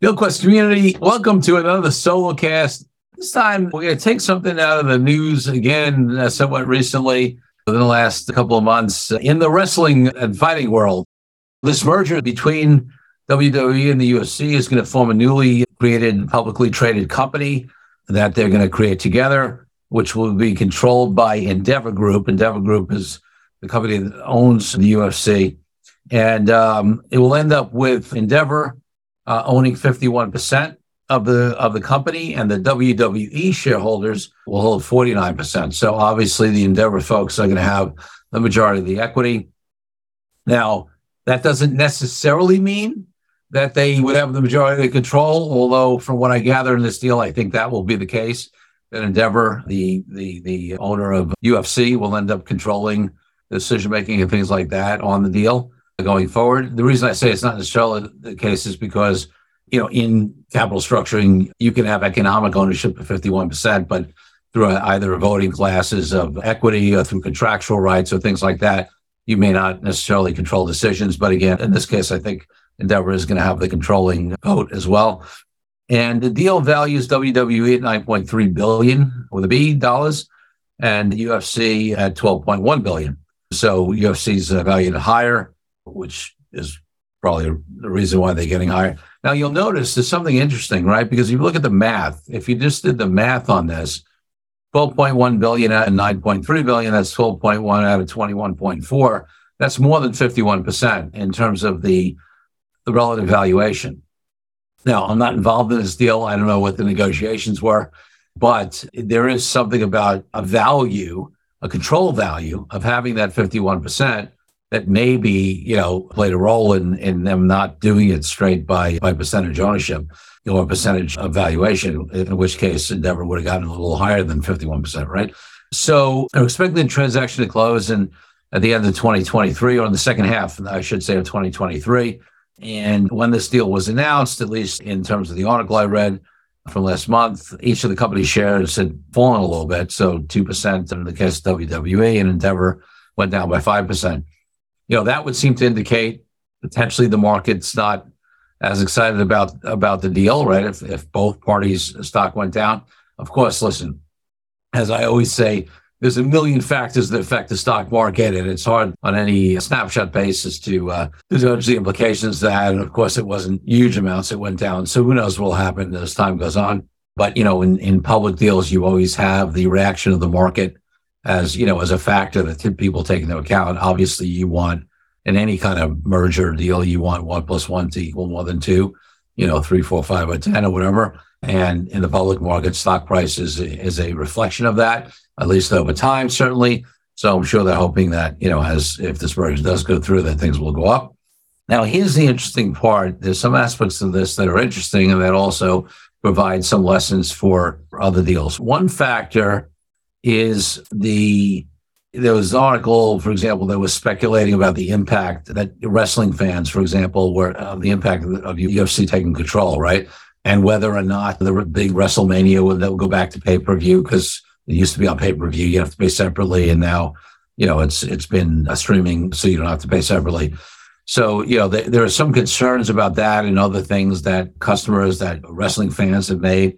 DealQuest community, welcome to another solo cast. This time, we're going to take something out of the news again, uh, somewhat recently, within the last couple of months, in the wrestling and fighting world. This merger between WWE and the UFC is going to form a newly created publicly traded company that they're going to create together, which will be controlled by Endeavor Group. Endeavor Group is the company that owns the UFC. And um, it will end up with Endeavor uh, owning 51% of the of the company, and the WWE shareholders will hold 49%. So obviously, the Endeavor folks are going to have the majority of the equity. Now, that doesn't necessarily mean that they would have the majority of the control, although from what I gather in this deal, I think that will be the case. That Endeavor, the the the owner of UFC, will end up controlling decision making and things like that on the deal going forward. The reason I say it's not necessarily the case is because, you know, in capital structuring, you can have economic ownership of 51%, but through either voting classes of equity or through contractual rights or things like that, you may not necessarily control decisions. But again, in this case, I think Endeavor is going to have the controlling vote as well. And the deal values WWE at 9.3 billion with a B dollars and UFC at 12.1 billion. So UFC's valued higher which is probably the reason why they're getting higher. Now you'll notice there's something interesting, right? Because if you look at the math, if you just did the math on this, 12.1 billion out of 9.3 billion, that's 12.1 out of 21.4. That's more than 51% in terms of the, the relative valuation. Now, I'm not involved in this deal. I don't know what the negotiations were, but there is something about a value, a control value of having that 51% that maybe you know played a role in in them not doing it straight by by percentage ownership you know, or percentage of valuation. In which case, Endeavor would have gotten a little higher than fifty one percent, right? So I'm expecting the transaction to close in at the end of 2023 or in the second half, I should say, of 2023. And when this deal was announced, at least in terms of the article I read from last month, each of the company shares had fallen a little bit. So 2% in the case of WWE and Endeavor went down by 5% you know, that would seem to indicate potentially the market's not as excited about about the deal, right? If if both parties' stock went down, of course. Listen, as I always say, there's a million factors that affect the stock market, and it's hard on any snapshot basis to uh, judge the implications of that. And of course, it wasn't huge amounts; it went down. So who knows what will happen as time goes on? But you know, in in public deals, you always have the reaction of the market as you know as a factor that people take into account. Obviously, you want in any kind of merger deal, you want one plus one to equal more than two, you know, three, four, five, or ten, or whatever. And in the public market, stock price is is a reflection of that, at least over time, certainly. So I'm sure they're hoping that you know, as if this merger does go through, that things will go up. Now, here's the interesting part. There's some aspects of this that are interesting, and that also provide some lessons for other deals. One factor is the there was an article, for example, that was speculating about the impact that wrestling fans, for example, were uh, the impact of, UFC taking control, right? And whether or not the big WrestleMania would go back to pay per view because it used to be on pay per view, you have to pay separately, and now you know it's it's been streaming, so you don't have to pay separately. So, you know, there are some concerns about that and other things that customers, that wrestling fans have made.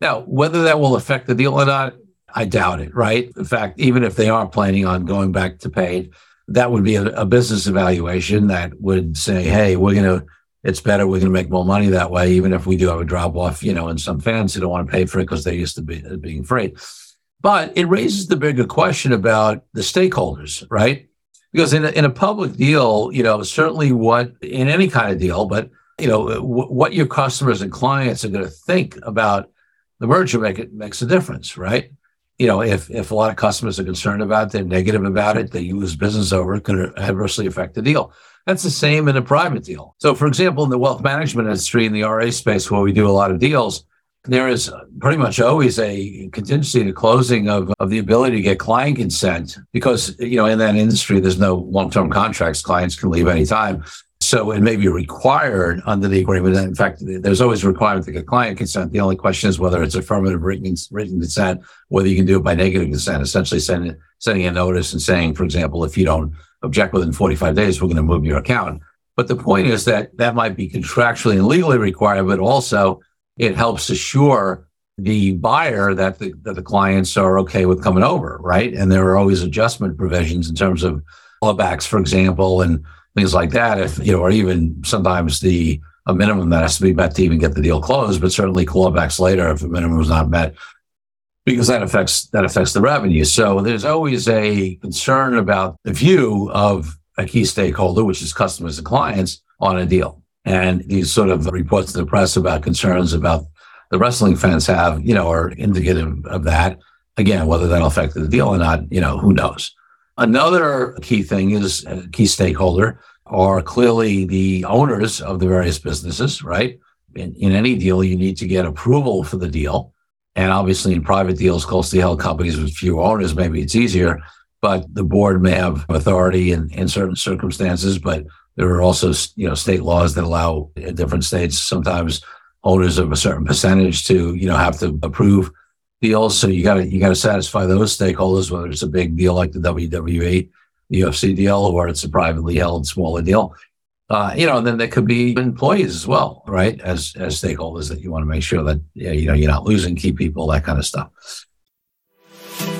Now, whether that will affect the deal or not, I doubt it, right? In fact, even if they are planning on going back to paid, that would be a, a business evaluation that would say, hey, we're going to it's better. We're going to make more money that way, even if we do have a drop off, you know, and some fans who don't want to pay for it because they're used to be, uh, being free. But it raises the bigger question about the stakeholders, right? Because in a, in a public deal, you know, certainly what in any kind of deal, but you know, uh, w- what your customers and clients are going to think about the merger make it makes a difference, right? You know, if if a lot of customers are concerned about it, they're negative about it, they lose business over it, could adversely affect the deal. That's the same in a private deal. So, for example, in the wealth management industry, in the RIA space, where we do a lot of deals, there is pretty much always a contingency to closing of, of the ability to get client consent because, you know, in that industry, there's no long-term contracts. Clients can leave anytime. So it may be required under the agreement. In fact, there's always a requirement to get client consent. The only question is whether it's affirmative written, written consent, whether you can do it by negative consent, essentially sending, sending a notice and saying, for example, if you don't object within 45 days, we're going to move your account. But the point is that that might be contractually and legally required, but also it helps assure the buyer that the, that the clients are okay with coming over, right? And there are always adjustment provisions in terms of clawbacks, for example, and things like that. If you know, or even sometimes the a minimum that has to be met to even get the deal closed, but certainly clawbacks later if a minimum is not met, because that affects that affects the revenue. So there's always a concern about the view of a key stakeholder, which is customers and clients, on a deal. And these sort of reports to the press about concerns about the wrestling fans have, you know, are indicative of that. Again, whether that'll affect the deal or not, you know, who knows. Another key thing is a key stakeholder are clearly the owners of the various businesses, right? In, in any deal, you need to get approval for the deal. And obviously, in private deals, closely held companies with few owners, maybe it's easier, but the board may have authority in, in certain circumstances. But there are also, you know, state laws that allow in different states sometimes owners of a certain percentage to, you know, have to approve deals. So you got to you got to satisfy those stakeholders, whether it's a big deal like the WWE, UFC deal, or it's a privately held smaller deal. Uh, you know, and then there could be employees as well, right? As as stakeholders that you want to make sure that you know you're not losing key people, that kind of stuff.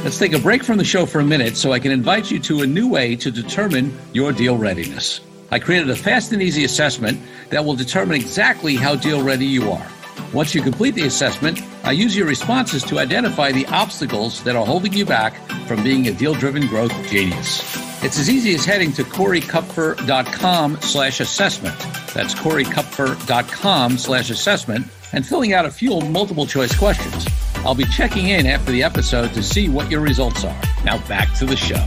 Let's take a break from the show for a minute so I can invite you to a new way to determine your deal readiness. I created a fast and easy assessment that will determine exactly how deal ready you are. Once you complete the assessment, I use your responses to identify the obstacles that are holding you back from being a deal driven growth genius. It's as easy as heading to coreykupfer.com slash assessment. That's coreykupfer.com slash assessment and filling out a few multiple choice questions. I'll be checking in after the episode to see what your results are. Now back to the show.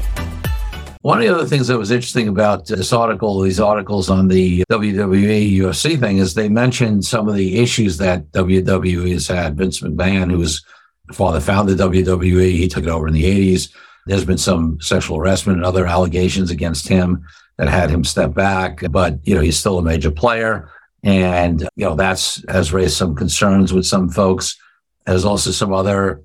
One of the other things that was interesting about this article, these articles on the WWE UFC thing, is they mentioned some of the issues that WWE has had. Vince McMahon, who was the father founded WWE, he took it over in the 80s. There's been some sexual harassment and other allegations against him that had him step back, but you know he's still a major player, and you know that's has raised some concerns with some folks. There's also some other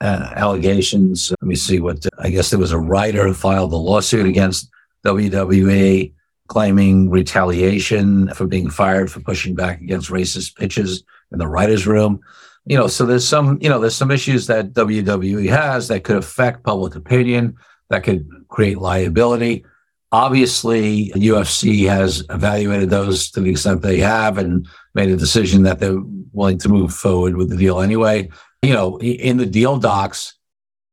uh, allegations. Let me see what I guess there was a writer who filed a lawsuit against WWE claiming retaliation for being fired for pushing back against racist pitches in the writers' room. You know, so there's some, you know, there's some issues that WWE has that could affect public opinion, that could create liability. Obviously, UFC has evaluated those to the extent they have and made a decision that they're willing to move forward with the deal anyway you know, in the deal docs,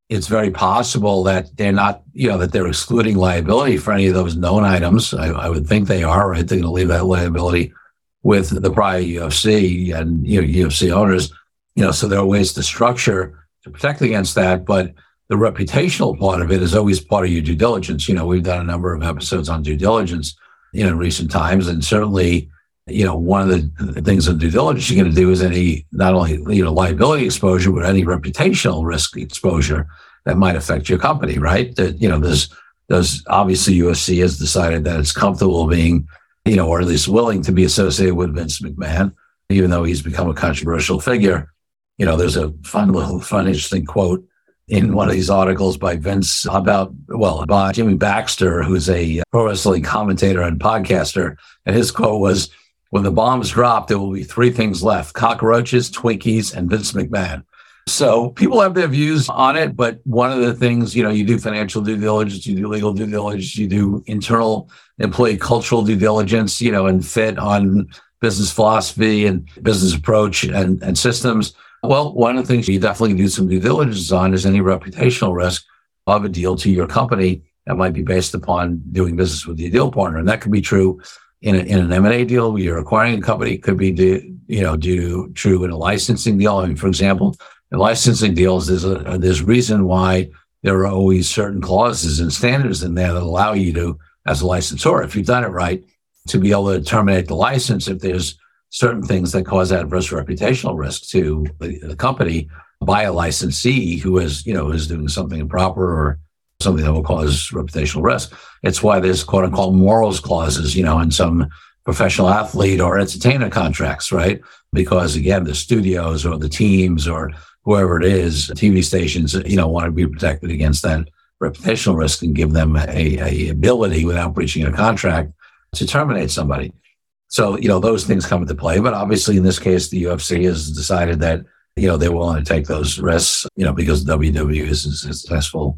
it's very possible that they're not, you know, that they're excluding liability for any of those known items. I, I would think they are, right? They're going to leave that liability with the prior UFC and, you know, UFC owners, you know, so there are ways to structure to protect against that. But the reputational part of it is always part of your due diligence. You know, we've done a number of episodes on due diligence, you know, in recent times. And certainly, you know, one of the things in due diligence you're going to do is any not only you know liability exposure, but any reputational risk exposure that might affect your company, right? That you know, there's there's obviously UFC has decided that it's comfortable being, you know, or at least willing to be associated with Vince McMahon, even though he's become a controversial figure. You know, there's a fun little fun interesting quote in one of these articles by Vince about, well, by Jimmy Baxter, who's a pro wrestling commentator and podcaster. And his quote was, when the bombs drop, there will be three things left cockroaches, Twinkies, and Vince McMahon. So people have their views on it, but one of the things, you know, you do financial due diligence, you do legal due diligence, you do internal employee cultural due diligence, you know, and fit on business philosophy and business approach and, and systems. Well, one of the things you definitely do some due diligence on is any reputational risk of a deal to your company that might be based upon doing business with your deal partner. And that could be true in, a, in an M&A deal you're acquiring a company. It could be, due, you know, due true in a licensing deal. I mean, for example, in licensing deals, there's a, there's reason why there are always certain clauses and standards in there that allow you to, as a licensor, if you've done it right, to be able to terminate the license if there's certain things that cause adverse reputational risk to the, the company by a licensee who is, you know, is doing something improper or something that will cause reputational risk. It's why there's quote unquote morals clauses, you know, in some professional athlete or entertainer contracts, right? Because again, the studios or the teams or whoever it is, TV stations, you know, want to be protected against that reputational risk and give them a, a ability without breaching a contract to terminate somebody. So, you know, those things come into play. But obviously, in this case, the UFC has decided that, you know, they're willing to take those risks, you know, because WWE is a successful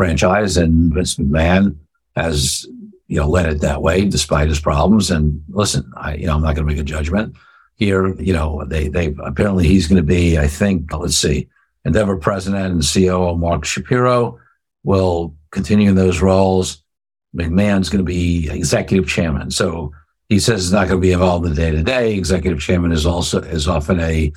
franchise and Vince McMahon has, you know, led it that way despite his problems. And listen, I, you know, I'm not going to make a judgment here. You know, they, they apparently he's going to be, I think, let's see, Endeavor president and COO Mark Shapiro will continue in those roles. McMahon's going to be executive chairman. So he says he's not going to be involved in the day to day. Executive chairman is also is often a,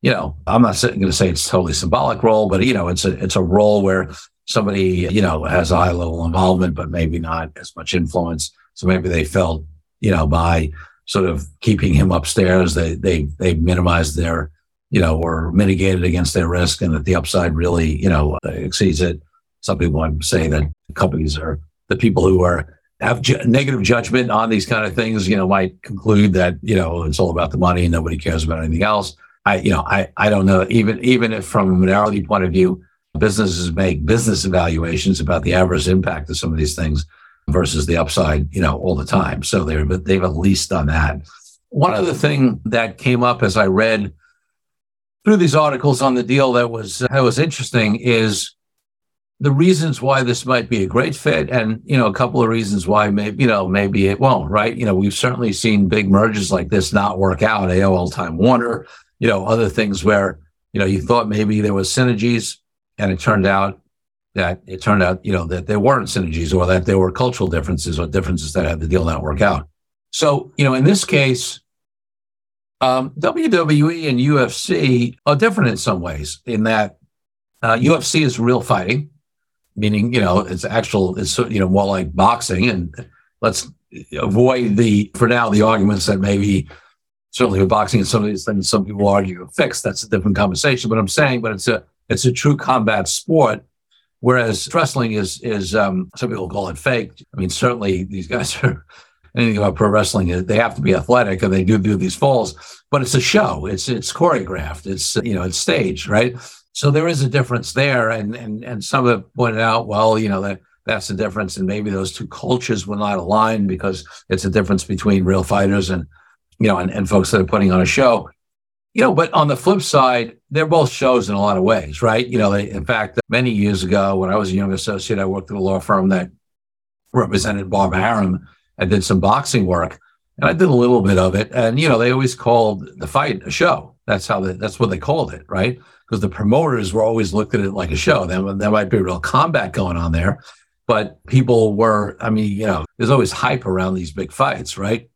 you know, I'm not going to say it's totally symbolic role, but you know, it's a it's a role where somebody you know has a high level involvement, but maybe not as much influence. So maybe they felt, you know, by sort of keeping him upstairs, they they they minimized their, you know, or mitigated against their risk, and that the upside really, you know, exceeds it. Some people say that companies are the people who are have ju- negative judgment on these kind of things, you know, might conclude that you know it's all about the money and nobody cares about anything else. I, you know, I, I don't know. Even even if from a minority point of view, businesses make business evaluations about the adverse impact of some of these things versus the upside, you know, all the time. So they're they've at least done that. One other thing that came up as I read through these articles on the deal that was that was interesting is the reasons why this might be a great fit and you know a couple of reasons why maybe you know maybe it won't right you know we've certainly seen big mergers like this not work out aol time warner you know other things where you know you thought maybe there was synergies and it turned out that it turned out you know that there weren't synergies or that there were cultural differences or differences that had the deal not work out. So you know in this case um, wwe and ufc are different in some ways in that uh, ufc is real fighting meaning you know it's actual it's you know more like boxing and let's avoid the for now the arguments that maybe certainly with boxing and some of these things some people argue fixed that's a different conversation. But i'm saying but it's a it's a true combat sport whereas wrestling is is um, some people call it fake. I mean certainly these guys are anything about pro wrestling they have to be athletic and they do do these falls but it's a show. It's it's choreographed. It's you know it's staged right? So there is a difference there, and and and some have pointed out, well, you know that that's the difference, and maybe those two cultures will not align because it's a difference between real fighters and you know and, and folks that are putting on a show. You know, but on the flip side, they're both shows in a lot of ways, right? You know, they, in fact, many years ago, when I was a young associate, I worked at a law firm that represented Bob Arum and did some boxing work. And I did a little bit of it. And, you know, they always called the fight a show. That's how they, that's what they called it, right? because the promoters were always looked at it like a show. Then there might be real combat going on there, but people were. I mean, you know, there's always hype around these big fights, right?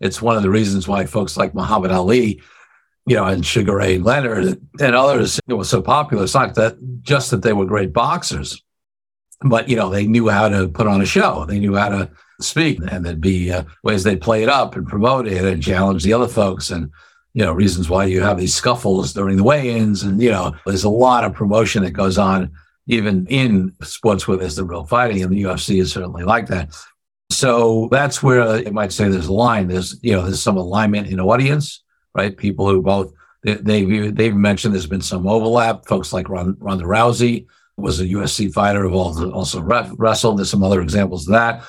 It's one of the reasons why folks like Muhammad Ali, you know, and Sugar Ray Leonard and others it was so popular. It's not that just that they were great boxers, but you know, they knew how to put on a show. They knew how to speak, and there'd be uh, ways they'd play it up and promote it and challenge the other folks and you know, reasons why you have these scuffles during the weigh-ins. And, you know, there's a lot of promotion that goes on even in sports where there's the real fighting, and the UFC is certainly like that. So that's where you might say there's a line. There's, you know, there's some alignment in audience, right? People who both, they, they've, mentioned there's been some overlap. Folks like Ronda Rousey was a UFC fighter who also wrestled. There's some other examples of that.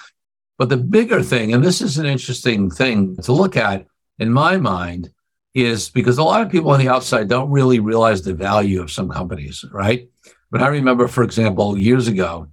But the bigger thing, and this is an interesting thing to look at in my mind, is because a lot of people on the outside don't really realize the value of some companies, right? But I remember, for example, years ago,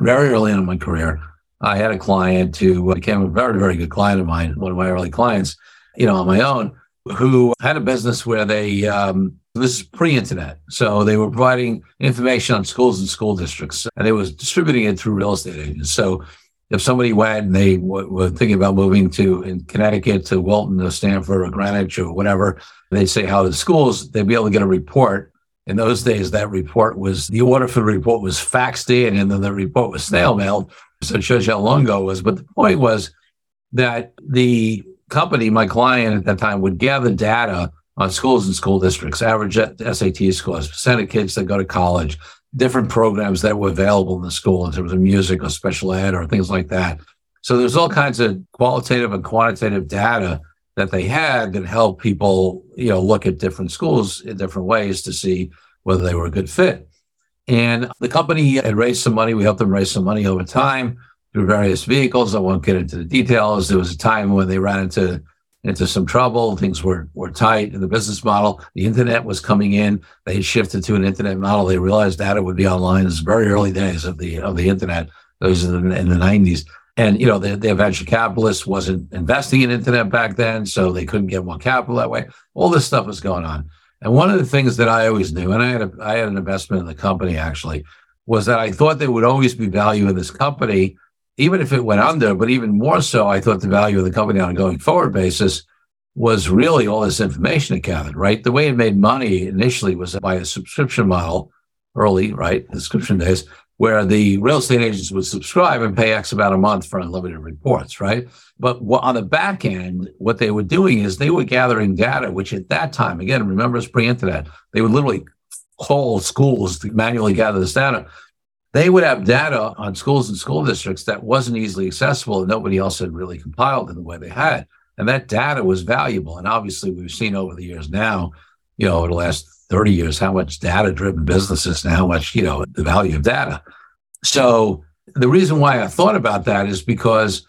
very early in my career, I had a client who became a very, very good client of mine, one of my early clients. you know, on my own, who had a business where they, um, this is pre-internet, so they were providing information on schools and school districts, and they was distributing it through real estate agents. So if somebody went and they w- were thinking about moving to in Connecticut to Wilton or Stamford or Greenwich or whatever, they'd say how the schools, they'd be able to get a report. In those days, that report was the order for the report was faxed in, and then the report was snail mailed. So it shows how long ago it was. But the point was that the company, my client at that time, would gather data on schools and school districts, average SAT scores, percent of kids that go to college, different programs that were available in the school in terms of music or special ed or things like that. So there's all kinds of qualitative and quantitative data that they had that helped people, you know, look at different schools in different ways to see whether they were a good fit. And the company had raised some money. We helped them raise some money over time through various vehicles. I won't get into the details. There was a time when they ran into into some trouble. Things were were tight in the business model. The internet was coming in. They shifted to an internet model. They realized data would be online. It's very early days of the of the internet. Those in the, in the 90s. And you know, the, the venture capitalist wasn't investing in internet back then, so they couldn't get more capital that way. All this stuff was going on. And one of the things that I always knew, and I had a, I had an investment in the company actually, was that I thought there would always be value in this company even if it went under, but even more so, I thought the value of the company on a going forward basis was really all this information it gathered, right? The way it made money initially was by a subscription model early, right? Subscription days, where the real estate agents would subscribe and pay X amount a month for unlimited reports, right? But on the back end, what they were doing is they were gathering data, which at that time, again, remember it's pre-internet, they would literally call schools to manually gather this data they would have data on schools and school districts that wasn't easily accessible and nobody else had really compiled in the way they had. And that data was valuable. And obviously, we've seen over the years now, you know, over the last 30 years, how much data driven businesses and how much, you know, the value of data. So the reason why I thought about that is because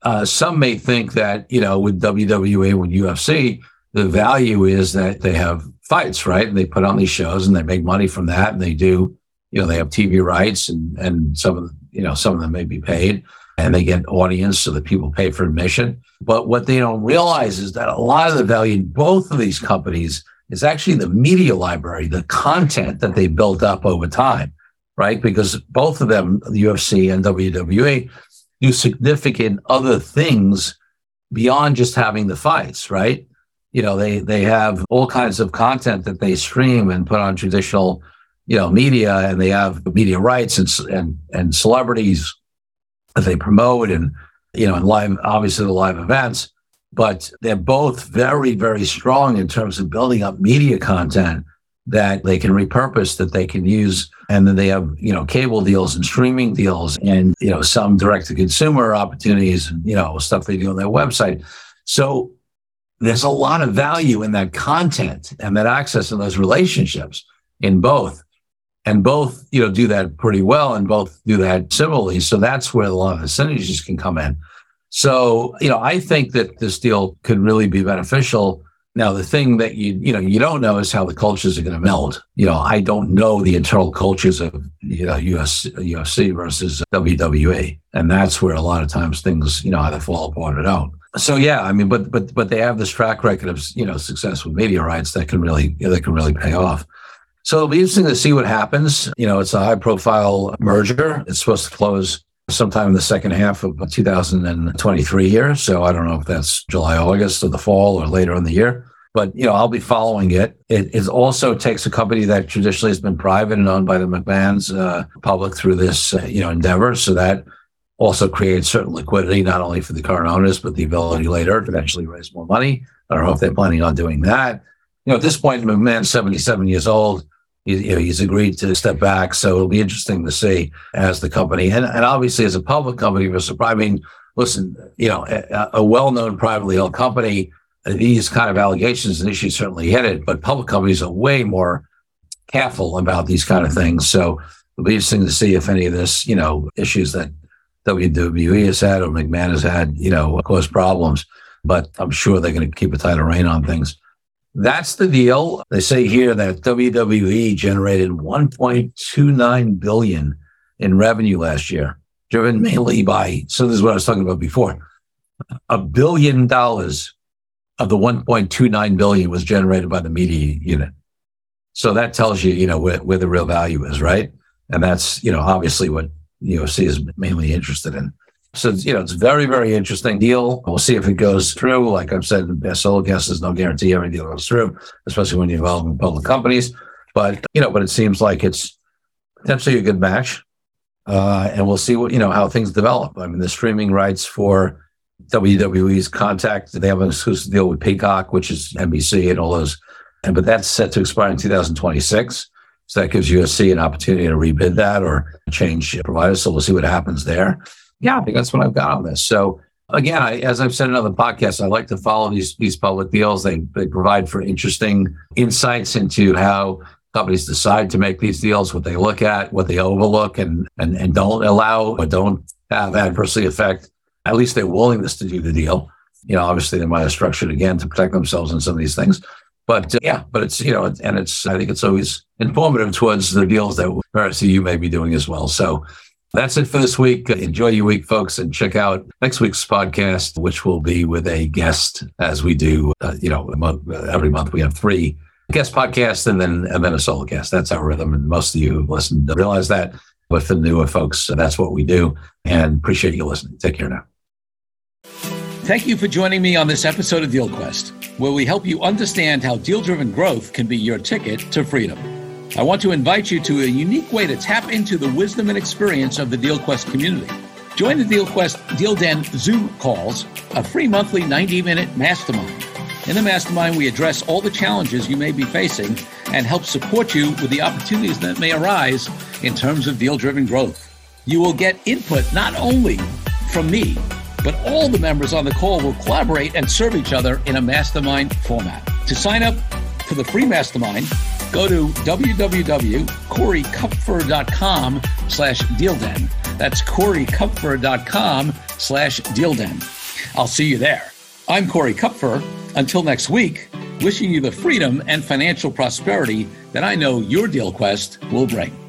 uh, some may think that, you know, with WWE, with UFC, the value is that they have fights, right? And they put on these shows and they make money from that and they do you know, they have TV rights and, and some of, the, you know, some of them may be paid and they get audience so that people pay for admission. But what they don't realize is that a lot of the value in both of these companies is actually the media library, the content that they built up over time, right? Because both of them, the UFC and WWE, do significant other things beyond just having the fights, right? You know, they they have all kinds of content that they stream and put on traditional you know media and they have media rights and and and celebrities that they promote and you know and live obviously the live events. But they're both very very strong in terms of building up media content that they can repurpose that they can use and then they have you know cable deals and streaming deals and you know some direct to consumer opportunities and you know stuff they do on their website. So there's a lot of value in that content and that access and those relationships in both and both you know do that pretty well and both do that similarly so that's where a lot of the synergies can come in. So you know i think that this deal could really be beneficial. Now the thing that you you know you don't know is how the cultures are going to meld. You know i don't know the internal cultures of you know US, ufc versus wwe and that's where a lot of times things you know either fall apart or don't. So yeah i mean but but but they have this track record of you know success with media rights that can really that can really pay off so it'll be interesting to see what happens. You know, it's a high profile merger. It's supposed to close sometime in the second half of 2023 here. So I don't know if that's July, August, or the fall, or later in the year. But you know, I'll be following it. It, it also takes a company that traditionally has been private and owned by the McMahons uh, public through this uh, you know endeavor. So that also creates certain liquidity, not only for the current owners, but the ability later to eventually raise more money. I don't know if they're planning on doing that. You know, at this point, McMahon's 77 years old you know, he's agreed to step back. So it'll be interesting to see as the company and, and obviously as a public company, Mr. I mean, listen, you know, a, a well-known privately held company, these kind of allegations and issues certainly hit it, but public companies are way more careful about these kind of things. So it'll be interesting to see if any of this, you know, issues that WWE has had or McMahon has had, you know, cause problems. But I'm sure they're going to keep a tighter rein on things. That's the deal. They say here that WWE generated 1.29 billion in revenue last year, driven mainly by, so this is what I was talking about before, a billion dollars of the 1.29 billion was generated by the media unit. So that tells you, you know, where, where the real value is, right? And that's, you know, obviously what UFC is mainly interested in. So, you know, it's a very, very interesting deal. We'll see if it goes through. Like I've said, solo guest is no guarantee every deal goes through, especially when you're involved in public companies. But, you know, but it seems like it's potentially a good match. Uh, and we'll see what, you know, how things develop. I mean, the streaming rights for WWE's Contact, they have an exclusive deal with Peacock, which is NBC and all those. And, but that's set to expire in 2026. So that gives UFC an opportunity to rebid that or change providers. So we'll see what happens there. Yeah, I that's what I've got on this. So again, I, as I've said in other podcasts, I like to follow these these public deals. They they provide for interesting insights into how companies decide to make these deals, what they look at, what they overlook, and and and don't allow or don't have adversely affect at least their willingness to do the deal. You know, obviously they might have structured again to protect themselves in some of these things. But uh, yeah, but it's, you know, and it's, I think it's always informative towards the deals that RSU you may be doing as well. So that's it for this week. Enjoy your week, folks, and check out next week's podcast, which will be with a guest as we do, uh, you know, every month we have three guest podcasts and then, and then a solo cast. That's our rhythm. And most of you who listen realize that. But for the newer folks, that's what we do and appreciate you listening. Take care now. Thank you for joining me on this episode of Deal Quest, where we help you understand how deal driven growth can be your ticket to freedom. I want to invite you to a unique way to tap into the wisdom and experience of the DealQuest community. Join the DealQuest Deal Den Zoom calls, a free monthly 90 minute mastermind. In the mastermind, we address all the challenges you may be facing and help support you with the opportunities that may arise in terms of deal driven growth. You will get input not only from me, but all the members on the call will collaborate and serve each other in a mastermind format. To sign up for the free mastermind, go to www.coreykupfer.com slash dealden. That's coreykupfer.com slash dealden. I'll see you there. I'm Corey Kupfer. Until next week, wishing you the freedom and financial prosperity that I know your deal quest will bring.